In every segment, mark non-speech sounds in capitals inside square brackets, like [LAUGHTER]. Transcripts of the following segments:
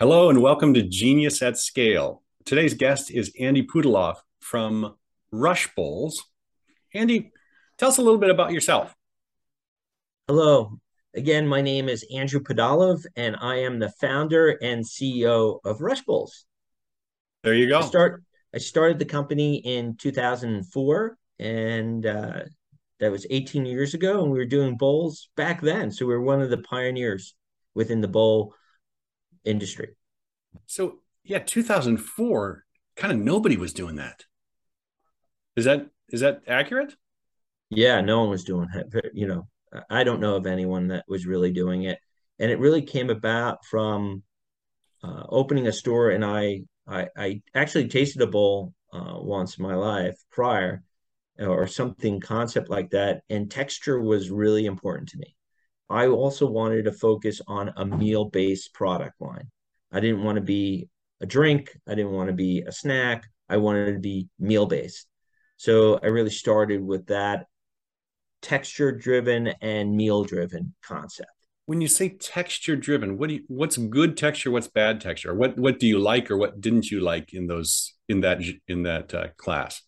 Hello and welcome to Genius at Scale. Today's guest is Andy Pudalov from Rush Bowls. Andy, tell us a little bit about yourself. Hello. Again, my name is Andrew Pudalov, and I am the founder and CEO of Rush Bowls. There you go. I start. I started the company in 2004, and uh, that was 18 years ago, and we were doing bowls back then. So we were one of the pioneers within the bowl industry. So, yeah, 2004, kind of nobody was doing that. Is that is that accurate? Yeah, no one was doing it. You know, I don't know of anyone that was really doing it, and it really came about from uh, opening a store. And I, I, I actually tasted a bowl uh, once in my life prior, or something concept like that, and texture was really important to me. I also wanted to focus on a meal-based product line. I didn't want to be a drink. I didn't want to be a snack. I wanted to be meal-based. So I really started with that texture driven and meal driven concept. When you say texture driven, what do you, what's good texture? What's bad texture? What what do you like or what didn't you like in those in that in that uh, class?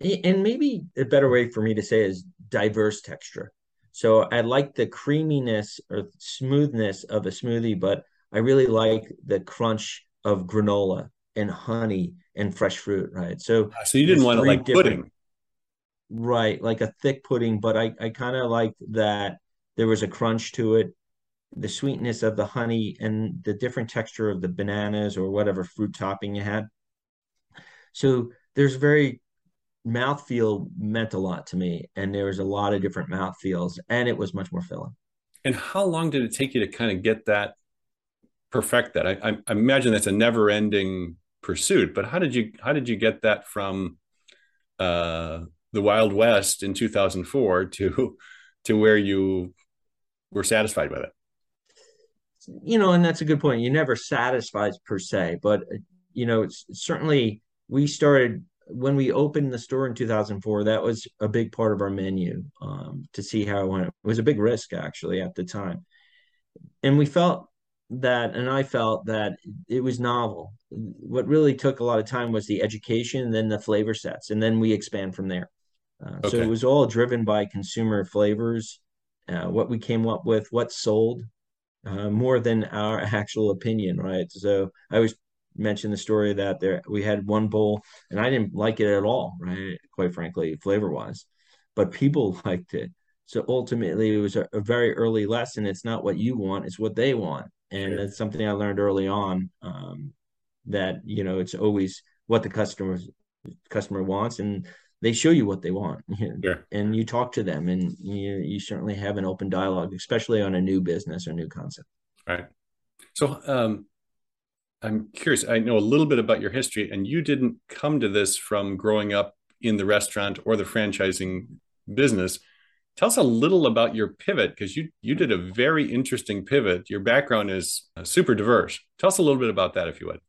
And maybe a better way for me to say is diverse texture. So I like the creaminess or smoothness of a smoothie, but I really like the crunch of granola and honey and fresh fruit, right? So ah, So you didn't want it three like pudding. Right, like a thick pudding, but I, I kind of liked that there was a crunch to it, the sweetness of the honey and the different texture of the bananas or whatever fruit topping you had. So there's very mouthfeel meant a lot to me, and there was a lot of different mouthfeels, and it was much more filling. And how long did it take you to kind of get that perfect that? I, I, imagine that's a never ending pursuit, but how did you how did you get that from uh, the Wild West in 2004 to to where you were satisfied with it? you know, and that's a good point. You never satisfied per se, but uh, you know, it's certainly we started when we opened the store in 2004. That was a big part of our menu um, to see how it went. It was a big risk actually at the time, and we felt that, and I felt that it was novel. What really took a lot of time was the education, and then the flavor sets, and then we expand from there. Uh, So it was all driven by consumer flavors, uh, what we came up with, what sold, uh, more than our [LAUGHS] actual opinion, right? So I always mention the story that there we had one bowl and I didn't like it at all, right? Quite frankly, flavor wise, but people [LAUGHS] liked it. So ultimately, it was a, a very early lesson. It's not what you want; it's what they want, and Sure. that's something I learned early on. Um, that you know, it's always what the customer customer wants, and they show you what they want, [LAUGHS] Sure. and you talk to them, and you you certainly have an open dialogue, especially on a new business or new concept. Right. So um, I'm curious. I know a little bit about your history, and you didn't come to this from growing up in the restaurant or the franchising business. Tell us a little about your pivot because you you did a very interesting pivot. Your background is uh, super diverse. Tell us a little bit about that, if you would.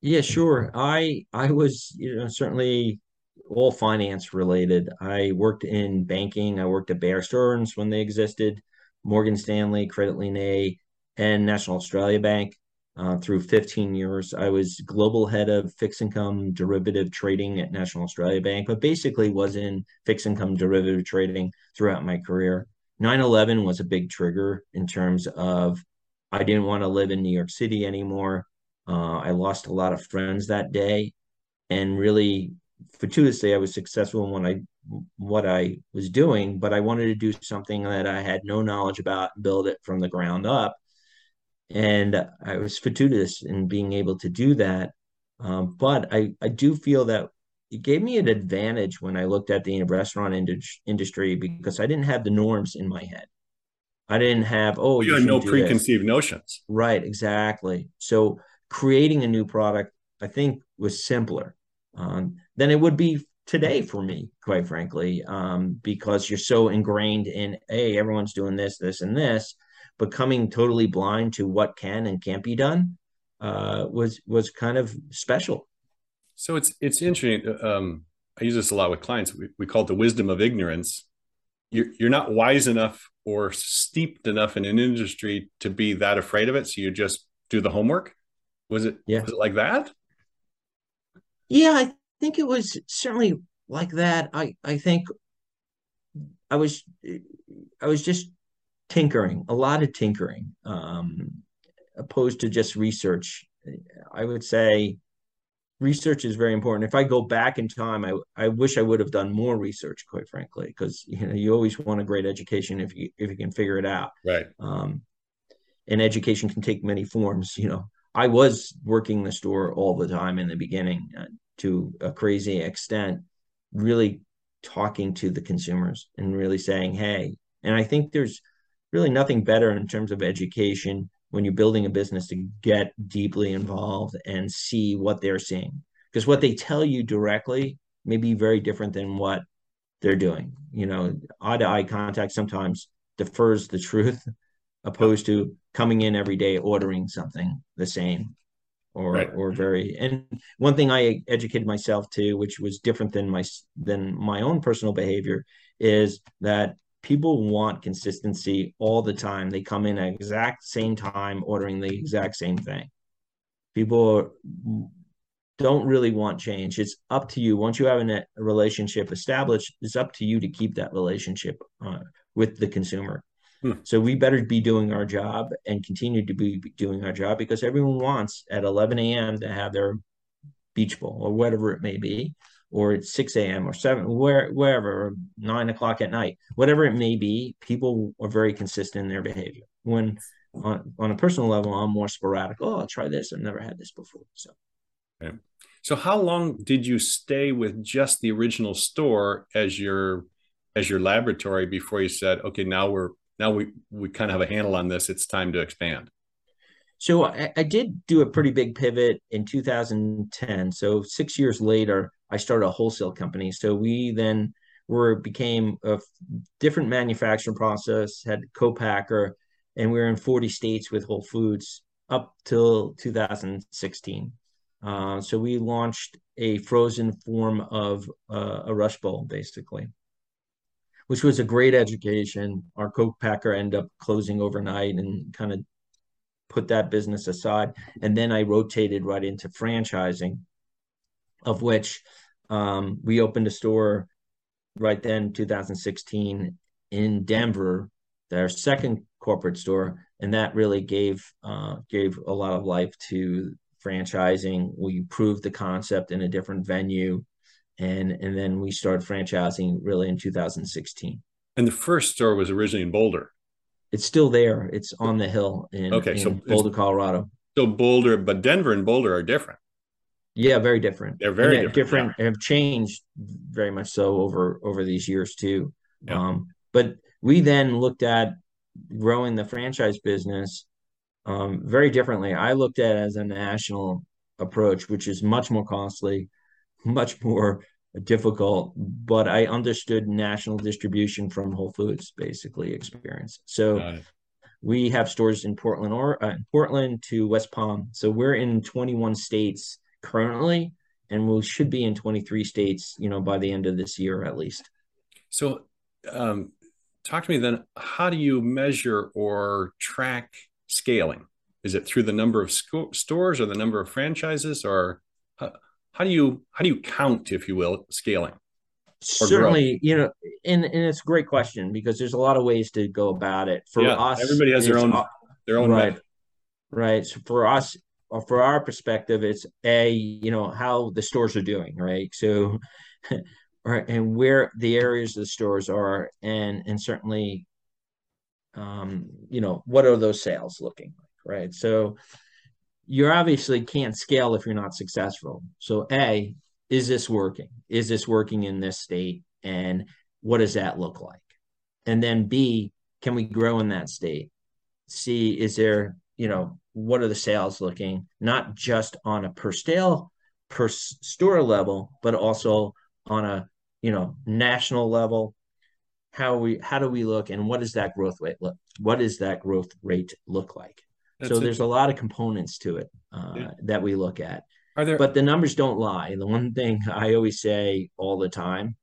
Yeah, sure. I I was, you know, certainly all finance related. I worked in banking. I worked at Bear Stearns when they existed, Morgan Stanley, Credit Lyonnais, and National Australia Bank. Uh, through 15 years, I was global head of fixed income derivative trading at National Australia Bank, but basically was in fixed income derivative trading throughout my career. 9/11 was a big trigger in terms of I didn't want to live in New York City anymore. Uh, I lost a lot of friends that day, and really fortuitously, I was successful in what I what I was doing. But I wanted to do something that I had no knowledge about, build it from the ground up, and I was fortuitous in being able to do that. Um, but I I do feel that it gave me an advantage when I looked at the restaurant indu- industry because I didn't have the norms in my head. I didn't have oh You you had no do this. preconceived notions. Right, exactly. So creating a new product, I think, was simpler um, than it would be today for me, quite frankly, um, because you're so ingrained in, hey, everyone's doing this, this, and this, becoming totally blind to what can and can't be done uh, was was kind of special. So it's it's interesting. Um, I use this a lot with clients. We, we call it the wisdom of ignorance. You're, you're not wise enough or steeped enough in an industry to be that afraid of it. So you just do the homework. Was it, yeah. was it like that? Yeah, I think it was certainly like that. I, I think I was, I was just tinkering, a lot of tinkering, um, opposed to just research. I would say research is very important. If I go back in time, I I wish I would have done more research, quite frankly, because you know you always want a great education if you if you can figure it out. Right. Um, and education can take many forms. You know, I was working the store all the time in the beginning uh, to a crazy extent, really talking to the consumers and really saying, hey. And I think there's really nothing better in terms of education when you're building a business to get deeply involved and see what they're seeing because what they tell you directly may be very different than what they're doing you know eye to eye contact sometimes defers the truth [LAUGHS] opposed to coming in every day ordering something the same or right. or very and one thing i educated myself to which was different than my than my own personal behavior is that people want consistency all the time. They come in at exact same time ordering the exact same thing. People don't really want change. It's up to you. Once you have a relationship established, it's up to you to keep that relationship uh, with the consumer. Hmm. So we better be doing our job and continue to be doing our job because everyone wants at 11 a.m. to have their beach bowl or whatever it may be or it's 6 a.m. or 7, where, wherever, or 9 o'clock at night, whatever it may be, people are very consistent in their behavior. When on, on a personal level, I'm more sporadic. Oh, I'll try this. I've never had this before. So, okay. so how long did you stay with just the original store as your as your laboratory before you said, okay, now we're now we we kind of have a handle on this. It's time to expand. So I, I, did do a pretty big pivot in 2010. So six years later, I started a wholesale company. So we then were became a different manufacturing process, had co-packer, and we were in 40 states with Whole Foods up till 2016. Uh, so we launched a frozen form of uh, a rush bowl, basically, which was a great education. Our co-packer ended up closing overnight and kind of put that business aside. And then I rotated right into franchising, of which um, we opened a store right then, 2016, in Denver, their second corporate store, and that really gave uh, gave a lot of life to franchising. We proved the concept in a different venue, and and then we started franchising really in 2016. And the first store was originally in Boulder it's still there. It's on the hill in, okay, in so Boulder, Colorado. So Boulder, but Denver and Boulder are different. Yeah, very different. They're very different. different yeah. Have changed very much so over over these years too. Yeah. Um, but we then looked at growing the franchise business um, very differently. I looked at it as a national approach, which is much more costly, [LAUGHS] much more difficult, but I understood national distribution from Whole Foods basically experience. So we have stores in Portland or uh, Portland to West Palm. So we're in 21 states currently, and we should be in 23 states, you know, by the end of this year at least. So, um, talk to me then. How do you measure or track scaling? Is it through the number of sco- stores or the number of franchises, or how do you how do you count, if you will, scaling? Certainly, you know, and and it's a great question because there's a lot of ways to go about it. For yeah, us, everybody has their own their own right, method. right. So for us, for our perspective, it's a you know how the stores are doing, right? So, [LAUGHS] right, and where the areas of the stores are, and and certainly, um, you know, what are those sales looking like, right? So, you obviously can't scale if you're not successful. So, A, is this working? Is this working in this state? And what does that look like? And then B, can we grow in that state? C, is there, you know, what are the sales looking, not just on a per stale per store level, but also on a you know national level. How we how do we look, and what does that growth rate look? What does that growth rate look like? That's so there's a lot of components to it uh, yeah. that we look at. Are there? But the numbers don't lie. The one thing [LAUGHS] I always say all the time,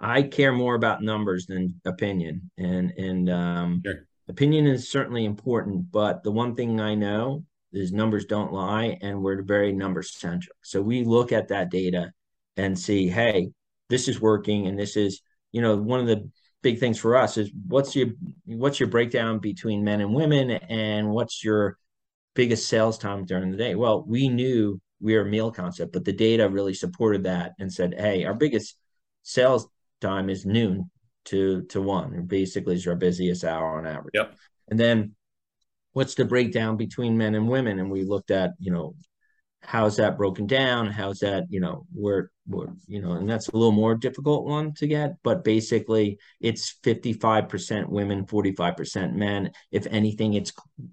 I care more about numbers than opinion, and and um, sure. Opinion is certainly important. But the one thing I know is numbers don't lie, and we're very number centric. So we look at that data and see, hey, this is working, and this is you know one of the big things for us is what's your what's your breakdown between men and women, and what's your biggest sales time during the day? Well, we knew we are a meal concept, but the data really supported that and said, hey, our biggest sales time is noon to to one. Basically, is our busiest hour on average. Yep. And then what's the breakdown between men and women? And we looked at, you know, how's that broken down how's that you know where, where you know and that's a little more difficult one to get but basically it's 55% women 45% men if anything it's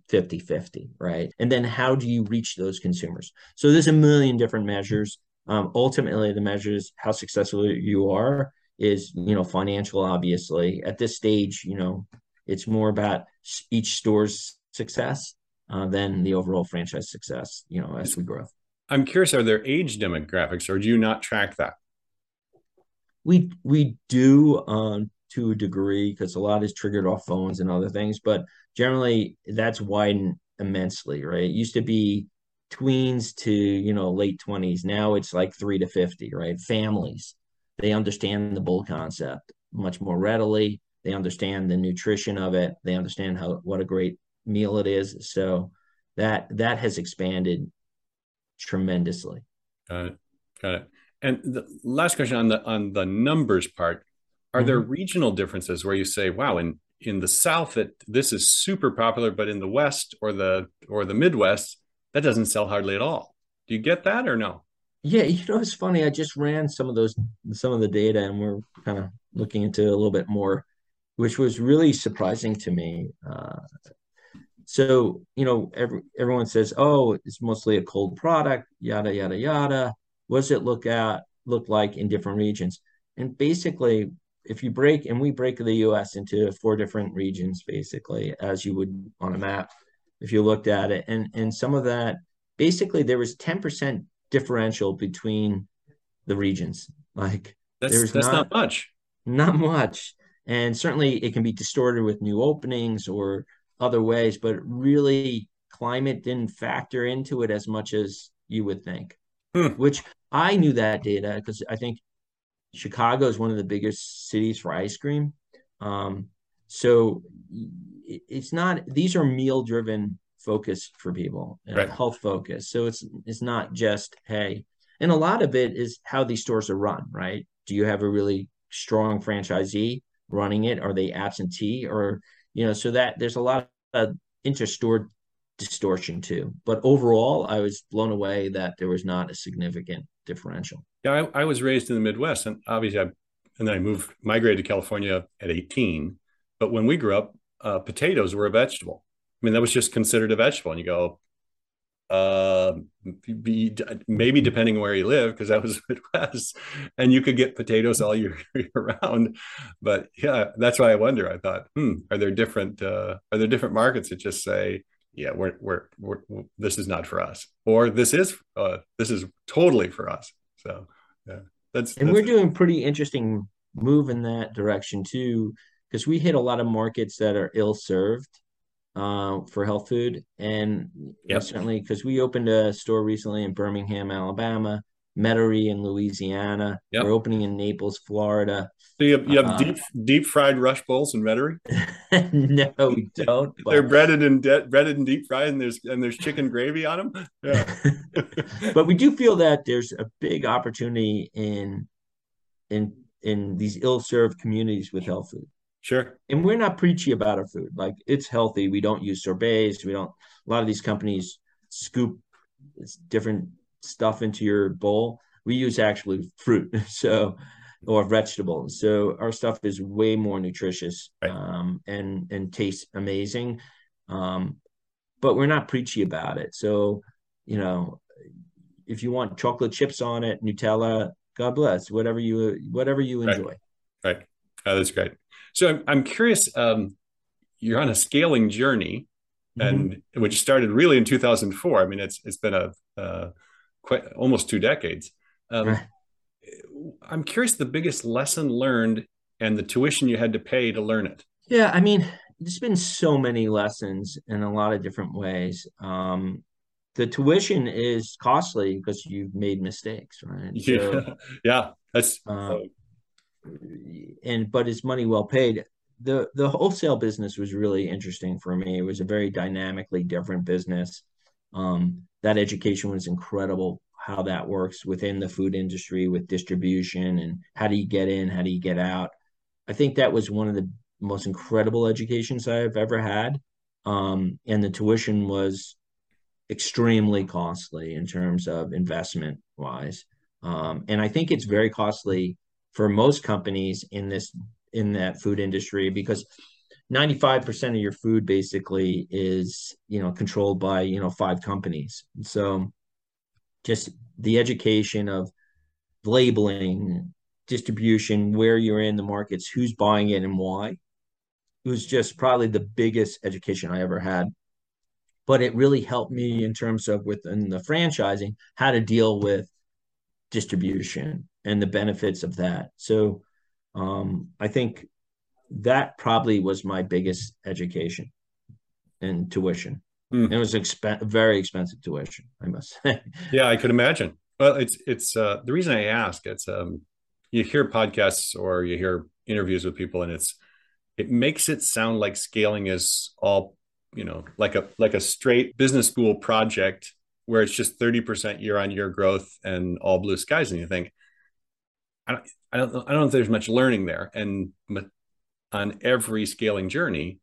50 50 right and then how do you reach those consumers so there's a million different measures um, ultimately the measures how successful you are is you know financial obviously at this stage you know it's more about each store's success uh, than the overall franchise success you know as we grow I'm curious, are there age demographics or do you not track that? We we do um, to a degree because a lot is triggered off phones and other things, but generally that's widened immensely, right? It used to be tweens to you know late 20s. Now it's like three to 50, right? Families. They understand the bull concept much more readily. They understand the nutrition of it. They understand how what a great meal it is. So that that has expanded tremendously. Got it. Got it. And the last question on the on the numbers part, are mm-hmm. there regional differences where you say, wow, in in the South it this is super popular, but in the West or the or the Midwest, that doesn't sell hardly at all. Do you get that or no? Yeah, you know, it's funny. I just ran some of those some of the data and we're kind of looking into a little bit more, which was really surprising to me. Uh, so, you know, every, everyone says, oh, it's mostly a cold product, yada, yada, yada. What does it look at look like in different regions? And basically, if you break and we break the US into four different regions, basically, as you would on a map, if you looked at it, and and some of that basically there was 10% differential between the regions. Like that's there's that's not, not much. Not much. And certainly it can be distorted with new openings or other ways, but really climate didn't factor into it as much as you would think. Hmm. Which I knew that data because I think Chicago is one of the biggest cities for ice cream. Um, so it's not; these are meal focus for people, right. health focus. So it's it's not just hey, and a lot of it is how these stores are run. Right? Do you have a really strong franchisee running it? Are they absentee or you know, so that there's a lot of interstore distortion too. But overall, I was blown away that there was not a significant differential. Yeah, I, I was raised in the Midwest, and obviously, I, and then I moved, migrated to California at 18. But when we grew up, uh, potatoes were a vegetable. I mean, that was just considered a vegetable. And you go, uh, be, maybe depending where you live, because that was [LAUGHS] Midwest, and you could get potatoes all year, [LAUGHS] year round. But yeah, that's why I wonder. I thought, hmm, are there different uh, are there different markets that just say, yeah, we're, we're we're, this is not for us, or this is uh, this is totally for us. So yeah, that's and that's we're doing pretty interesting move in that direction too, because we hit a lot of markets that are ill served uh, for health food. And yep. certainly, because we opened a store recently in Birmingham, Alabama, Metairie in Louisiana. Yep. We're opening in Naples, Florida. So you have, you have uh, deep deep fried rush bowls in Metairie? [LAUGHS] no, we don't. [LAUGHS] They're breaded and de- breaded and deep fried, and there's and there's chicken gravy on them. Yeah. [LAUGHS] but we do feel that there's a big opportunity in in in these ill served communities with health food. Sure. And we're not preachy about our food. Like it's healthy. We don't use sorbets. We don't. A lot of these companies scoop different stuff into your bowl. We use actually fruit, [LAUGHS] so or vegetables. So our stuff is way more nutritious right. um, and and tastes amazing. Um, but we're not preachy about it. So, you know, if you want chocolate chips on it, Nutella, God bless, whatever you whatever you enjoy. Right. right. Oh, that's great. So I'm, I'm curious. Um, you're on a scaling journey, mm-hmm. and mm-hmm. which started really in 2004. I mean, it's it's been a uh, quite almost two decades. Um. I'm curious the biggest lesson learned and the tuition you had to pay to learn it. Yeah, I mean, there's been so many lessons in a lot of different ways. Um, the tuition is costly because you've made mistakes, right? [LAUGHS] So, yeah, yeah, that's um, and but it's money well paid. The the wholesale business was really interesting for me. It was a very dynamically different business. Um, that education was incredible. How that works within the food industry with distribution and how do you get in, how do you get out. I think that was one of the most incredible educations I've ever had. Um, and the tuition was extremely costly in terms of investment wise. Um, and I think it's very costly for most companies in this in that food industry because 95% of your food basically is you know controlled by you know five companies. So just the education of labeling distribution where you're in the markets who's buying it and why it was just probably the biggest education i ever had. But it really helped me in terms of within the franchising how to deal with distribution and the benefits of that so um, i think that probably was my biggest education and tuition. Mm. It was exp- very expensive tuition, I must say. [LAUGHS] Yeah, I could imagine. Well, it's it's uh, the reason I ask. It's um, you hear podcasts or you hear interviews with people, and it's it makes it sound like scaling is all you know like a like a straight business school project where it's just 30% year on year growth and all blue skies and you think I don't, I don't, I don't know if there's much learning there. And on every scaling journey,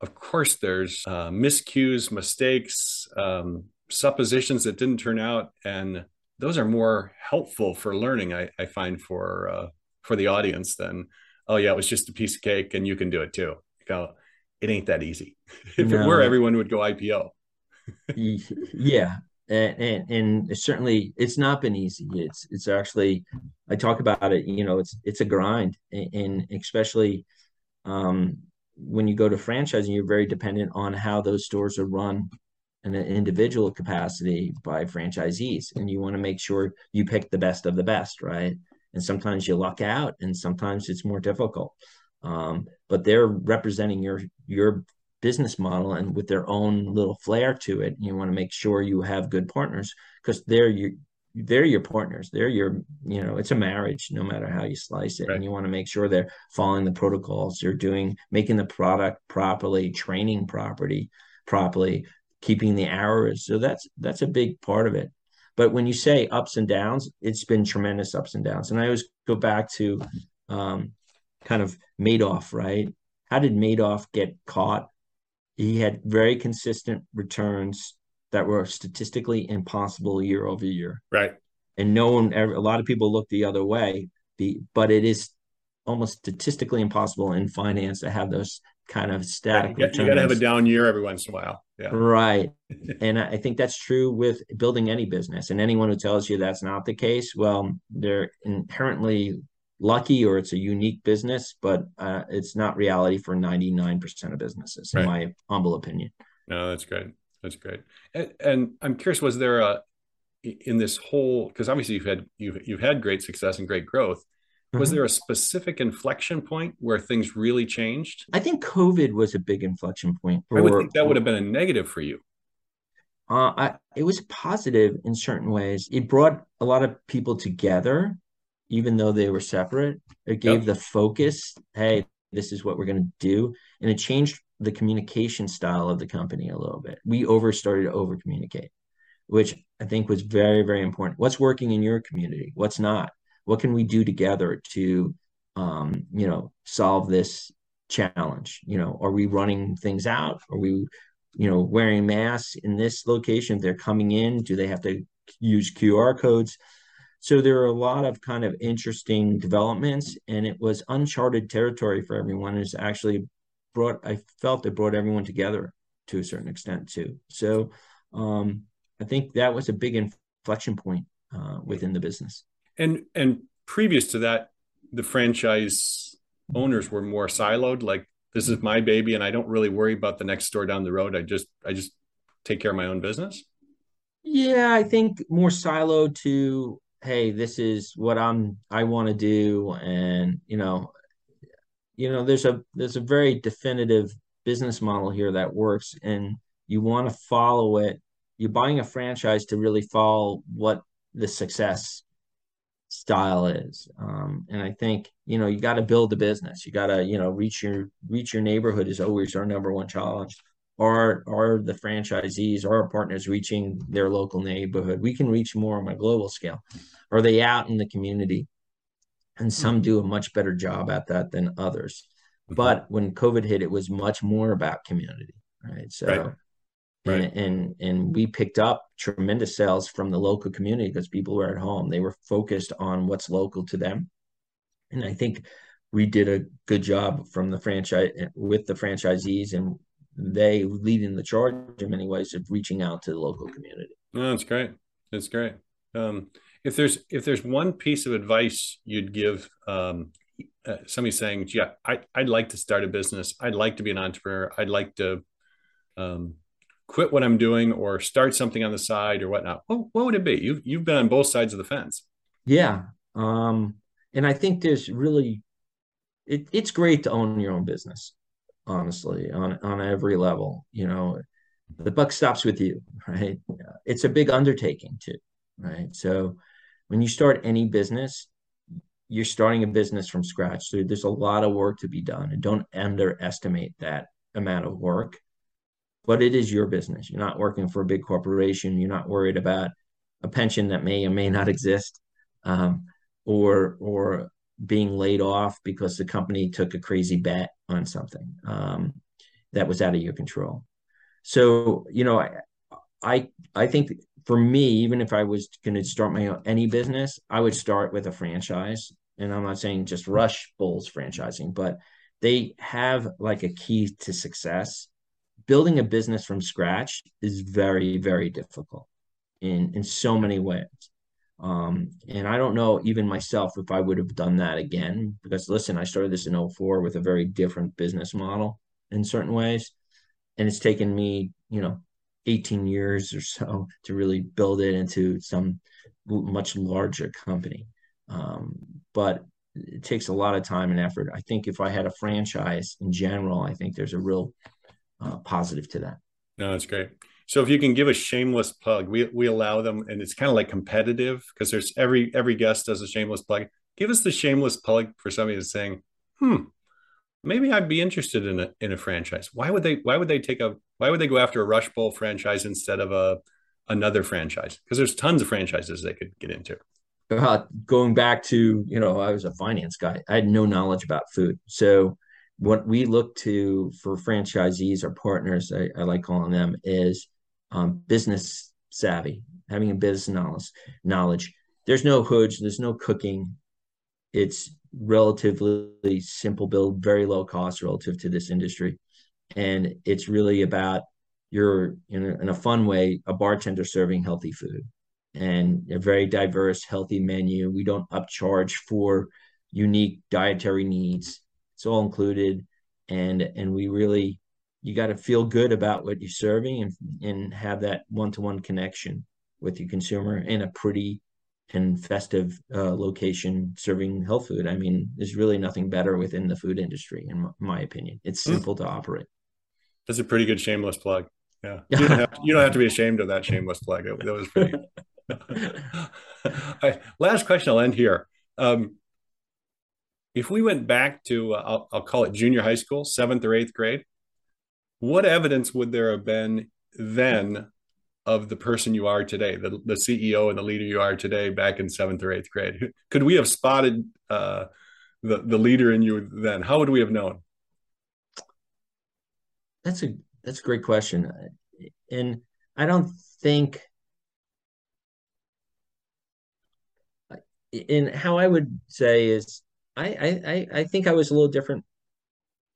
of course, there's uh, miscues, mistakes, um, suppositions that didn't turn out, and those are more helpful for learning. I, I find for uh, for the audience than oh yeah, it was just a piece of cake and you can do it too. Go, it ain't that easy. [LAUGHS] if no. it were, everyone would go IPO. yeah, and, and, and certainly it's not been easy. It's it's actually I talk about it. You know, it's it's a grind, and especially um, when you go to franchising, you're very dependent on how those stores are run in an individual capacity by franchisees. And you want to make sure you pick the best of the best, right? And sometimes you luck out and sometimes it's more difficult. Um, but they're representing your your business model and with their own little flair to it. You want to make sure you have good partners because they're your they're your partners. They're your, you know, it's a marriage no matter how you slice it. Right. And you want to make sure they're following the protocols, they're doing, making the product properly, training property properly, keeping the hours. So that's that's a big part of it. But when you say ups and downs, it's been tremendous ups and downs. And I always go back to um, kind of Madoff, right? How did Madoff get caught? He had very consistent returns that were statistically impossible year over year. Right. And no one, ever, a lot of people look the other way, but it is almost statistically impossible in finance to have those kind of static. Yeah, you got to have a down year every once in a while. Yeah. Right. [LAUGHS] and I think that's true with building any business. And anyone who tells you that's not the case, well, they're inherently lucky or it's a unique business, but uh, it's not reality for 99% of businesses, right. in my humble opinion. No, that's great. That's great. And, and I'm curious, was there a in this whole because obviously you've had you've you've had great success and great growth. Mm-hmm. Was there a specific inflection point where things really changed? I think COVID was a big inflection point. For, I would think that would have been a negative for you. Uh, I, it was positive in certain ways. It brought a lot of people together, even though they were separate. It gave yep. the focus. Hey, this is what we're going to do, and it changed the communication style of the company a little bit. We over started to over communicate, which I think was very, very important. What's working in your community? What's not? What can we do together to, um, you know, solve this challenge? You know, are we running things out? Are we, you know, wearing masks in this location? If they're coming in, do they have to use QR codes? So there are a lot of kind of interesting developments, and it was uncharted territory for everyone. It's actually brought I felt it brought everyone together to a certain extent too. So um, I think that was a big inflection point uh, within the business. And and previous to that, the franchise owners were more siloed. Like this is my baby, and I don't really worry about the next store down the road. I just I just take care of my own business. Yeah, I think more siloed to hey, this is what I'm I want to do, and you know, you know, there's a there's a very definitive business model here that works, and you want to follow it. You're buying a franchise to really follow what the success style is um, and i think you know you got to build the business you got to you know reach your reach your neighborhood is always our number one challenge are are the franchisees or our partners reaching their local neighborhood we can reach more on a global scale are they out in the community and some do a much better job at that than others mm-hmm. but when covid hit it was much more about community right so right. Right. And, and, and we picked up tremendous sales from the local community because people were at home. They were focused on what's local to them, and I think we did a good job from the franchise with the franchisees, and they leading the charge in many ways of reaching out to the local community. No, that's great. That's great. Um, if there's if there's one piece of advice you'd give um, uh, somebody saying, "Yeah, I, I'd like to start a business. I'd like to be an entrepreneur. I'd like to." Um, quit what I'm doing or start something on the side or whatnot, what, what would it be? You've you've been on both sides of the fence. Yeah. Um, and I think there's really it, it's great to own your own business, honestly, on on every level. You know, the buck stops with you, [LAUGHS] right? It's a big undertaking too, right? So when you start any business, you're starting a business from scratch. So there's a lot of work to be done. And don't underestimate that amount of work but it is your business. You're not working for a big corporation. You're not worried about a pension that may or may not [LAUGHS] exist, um, or or being laid off because the company took a crazy bet on something um, that was out of your control. So you know, I I, I think for me, even if I was going to start my own, any business, I would start with a franchise. And I'm not saying just Rush Bowls franchising, but they have like a key to success building a business from scratch is very very difficult in in so many ways um, and i don't know even myself if i would have done that again because listen i started this in 04 with a very different business model in certain ways and it's taken me you know 18 years or so to really build it into some much larger company um, but it takes a lot of time and effort i think if i had a franchise in general i think there's a real uh, positive to that. No, that's great. So if you can give a shameless plug, we we allow them, and it's kind of like competitive because there's every every guest does a shameless plug. Give us the shameless plug for somebody that's saying, "Hmm, maybe I'd be interested in a in a franchise." Why would they? Why would they take a? Why would they go after a Rush Bowl franchise instead of a another franchise? Because there's tons of franchises they could get into. Uh, going back to you know, I was a finance guy. I had no knowledge about food, so what we look to for franchisees or partners, I, I like calling them, is um, business savvy, having a business knowledge. Knowledge. There's no hoods. There's no cooking. It's relatively simple build, very low cost relative to this industry, and it's really about you're in a, in a fun way a bartender serving healthy food and a very diverse, healthy menu. We don't upcharge for unique dietary needs it's all included and and we really you got to feel good about what you're serving and and have that one-to-one connection with your consumer in a pretty and festive uh, location serving health food. I mean, there's really nothing better within the food industry, in my opinion. It's hmm. simple mm. to operate. That's a pretty good shameless plug. Yeah, [LAUGHS] you don't have to, you don't have to be ashamed of that shameless plug. That was pretty. [LAUGHS] right, last question. I'll end here. Um, if we went back to uh, I'll, I'll, call it junior high school seventh or eighth grade what evidence would there have been then of the person you are today the, the ceo and the leader you are today back in seventh or eighth grade? Could we have spotted uh, the, the leader in you then? How would we have known? That's a that's a great question. And i don't think in how i would say is I, I I think I was a little different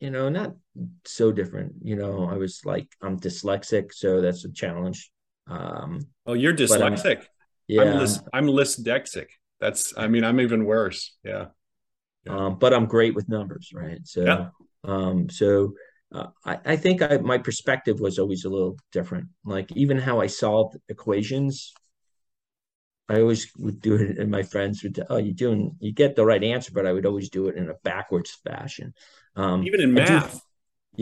you know, not so different. You know, I was like, I'm dyslexic, so that's a challenge. Um, oh, you're dyslexic. yeah, I'm, lys- I'm dyslexic. That's, I mean, I'm even worse. Yeah. yeah. Um, but I'm great with numbers, right? So, yeah. um, so uh, I, I think I, my perspective was always a little different. Like even how I solved equations, I always would do it, and my friends would, oh, you doing, you get the right answer, but I would always do it in a backwards fashion. Um, even in math, do,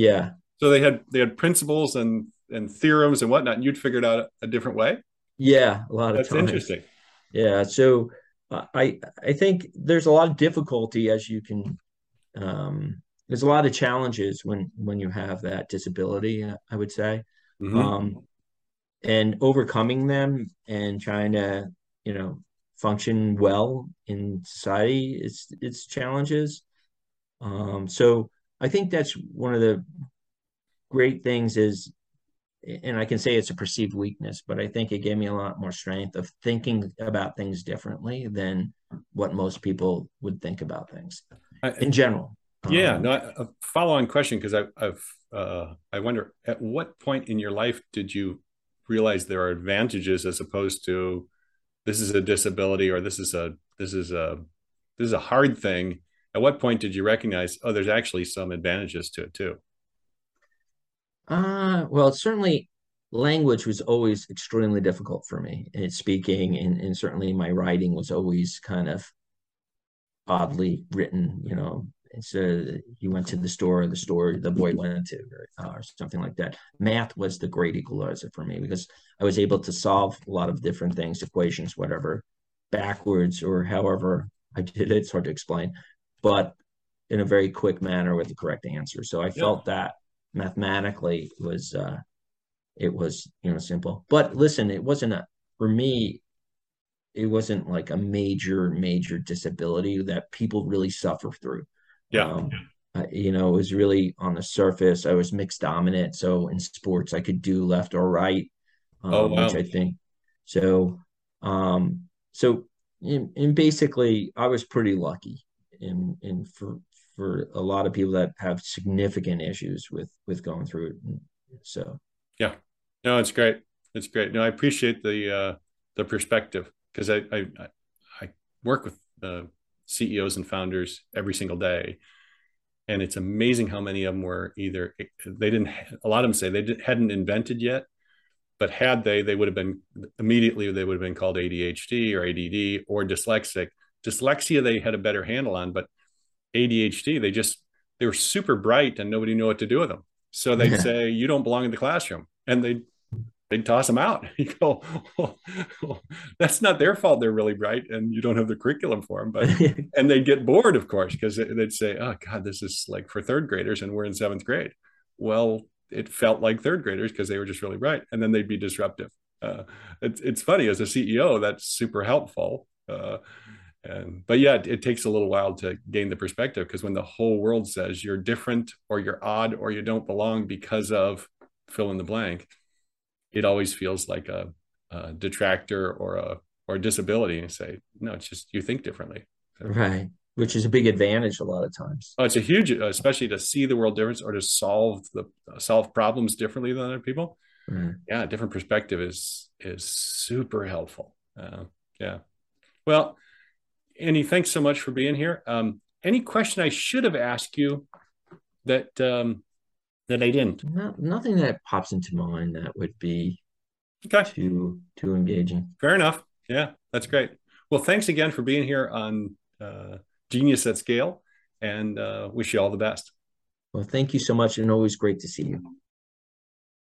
yeah. So they had they had principles and and theorems and whatnot, and you'd figured out a different way. Yeah, a lot of that's times. interesting. Yeah, so uh, I I think there's a lot of difficulty as you can. Um, there's a lot of challenges when when you have that disability. Uh, I would say, mm-hmm. um, and overcoming them and trying to you know function well in society it's it's challenges um, so I think that's one of the great things is, and I can say it's a perceived weakness, but I think it gave me a lot more strength of thinking about things differently than what most people would think about things in general. Yeah, um, no, a follow-on question because I've uh, I wonder at what point in your life did you realize there are advantages as opposed to this is a disability or this is a this is a this is a hard thing at what point did you recognize oh there's actually some advantages to it too? Uh well certainly language was always extremely difficult for me and speaking and, and certainly my writing was always kind of oddly written you know. So you went to the store the store the boy went to uh, or something like that. Math was the great equalizer for me because i was able to solve a lot of different things equations whatever backwards or however i did it. It's hard to explain but in a very quick manner with the correct answer. So I yeah. felt that mathematically was uh, it was you know simple. But listen, it wasn't a for me. It wasn't like a major major disability that people really suffer through. Yeah. Um, you know, it was really on the surface. I was mixed dominant, so in sports I could do left or right, um, oh, wow. which I think so. Um, so in basically, I was pretty lucky and and for for a lot of people that have significant issues with with going through it. So yeah, no, it's great. It's great. No, I appreciate the uh, the perspective because I, I I work with uh, CEOs and founders every single day, and it's amazing how many of them were either they didn't. A lot of them say they hadn't invented yet, but had they, they would have been immediately they would have been called ADHD or ADD or dyslexic dyslexia they had a better handle on but adhd they just they were super bright and nobody knew what to do with them. So they'd yeah. say you don't belong in the classroom. And they they'd toss them out. [LAUGHS] You go well, well, that's not their fault they're really bright and you don't have the curriculum for them but [LAUGHS] and they'd get bored of course because they'd say oh god this is like for third graders and we're in seventh grade. Well it felt like third graders because they were just really bright and then they'd be disruptive. Uh, it's, it's funny as a ceo that's super helpful. Uh, and but yeah, it, it takes a little while to gain the perspective because when the whole world says you're different or you're odd or you don't belong because of fill in the blank, it always feels like a, a detractor or a or a disability and say no, it's just you think differently. Right which is a big advantage a lot of times. Oh, it's a huge, especially to see the world difference or to solve the solve problems differently than other people. Mm. Yeah, different perspective is is super helpful. Uh, yeah. Well, Andy, thanks so much for being here. Um, any question I should have asked you that um, that I didn't? Not, nothing that pops into mind that would be okay. too too engaging. Fair enough. Yeah, that's great. Well, thanks again for being here on uh, Genius at Scale, and uh, wish you all the best. Well, thank you so much, and always great to see you.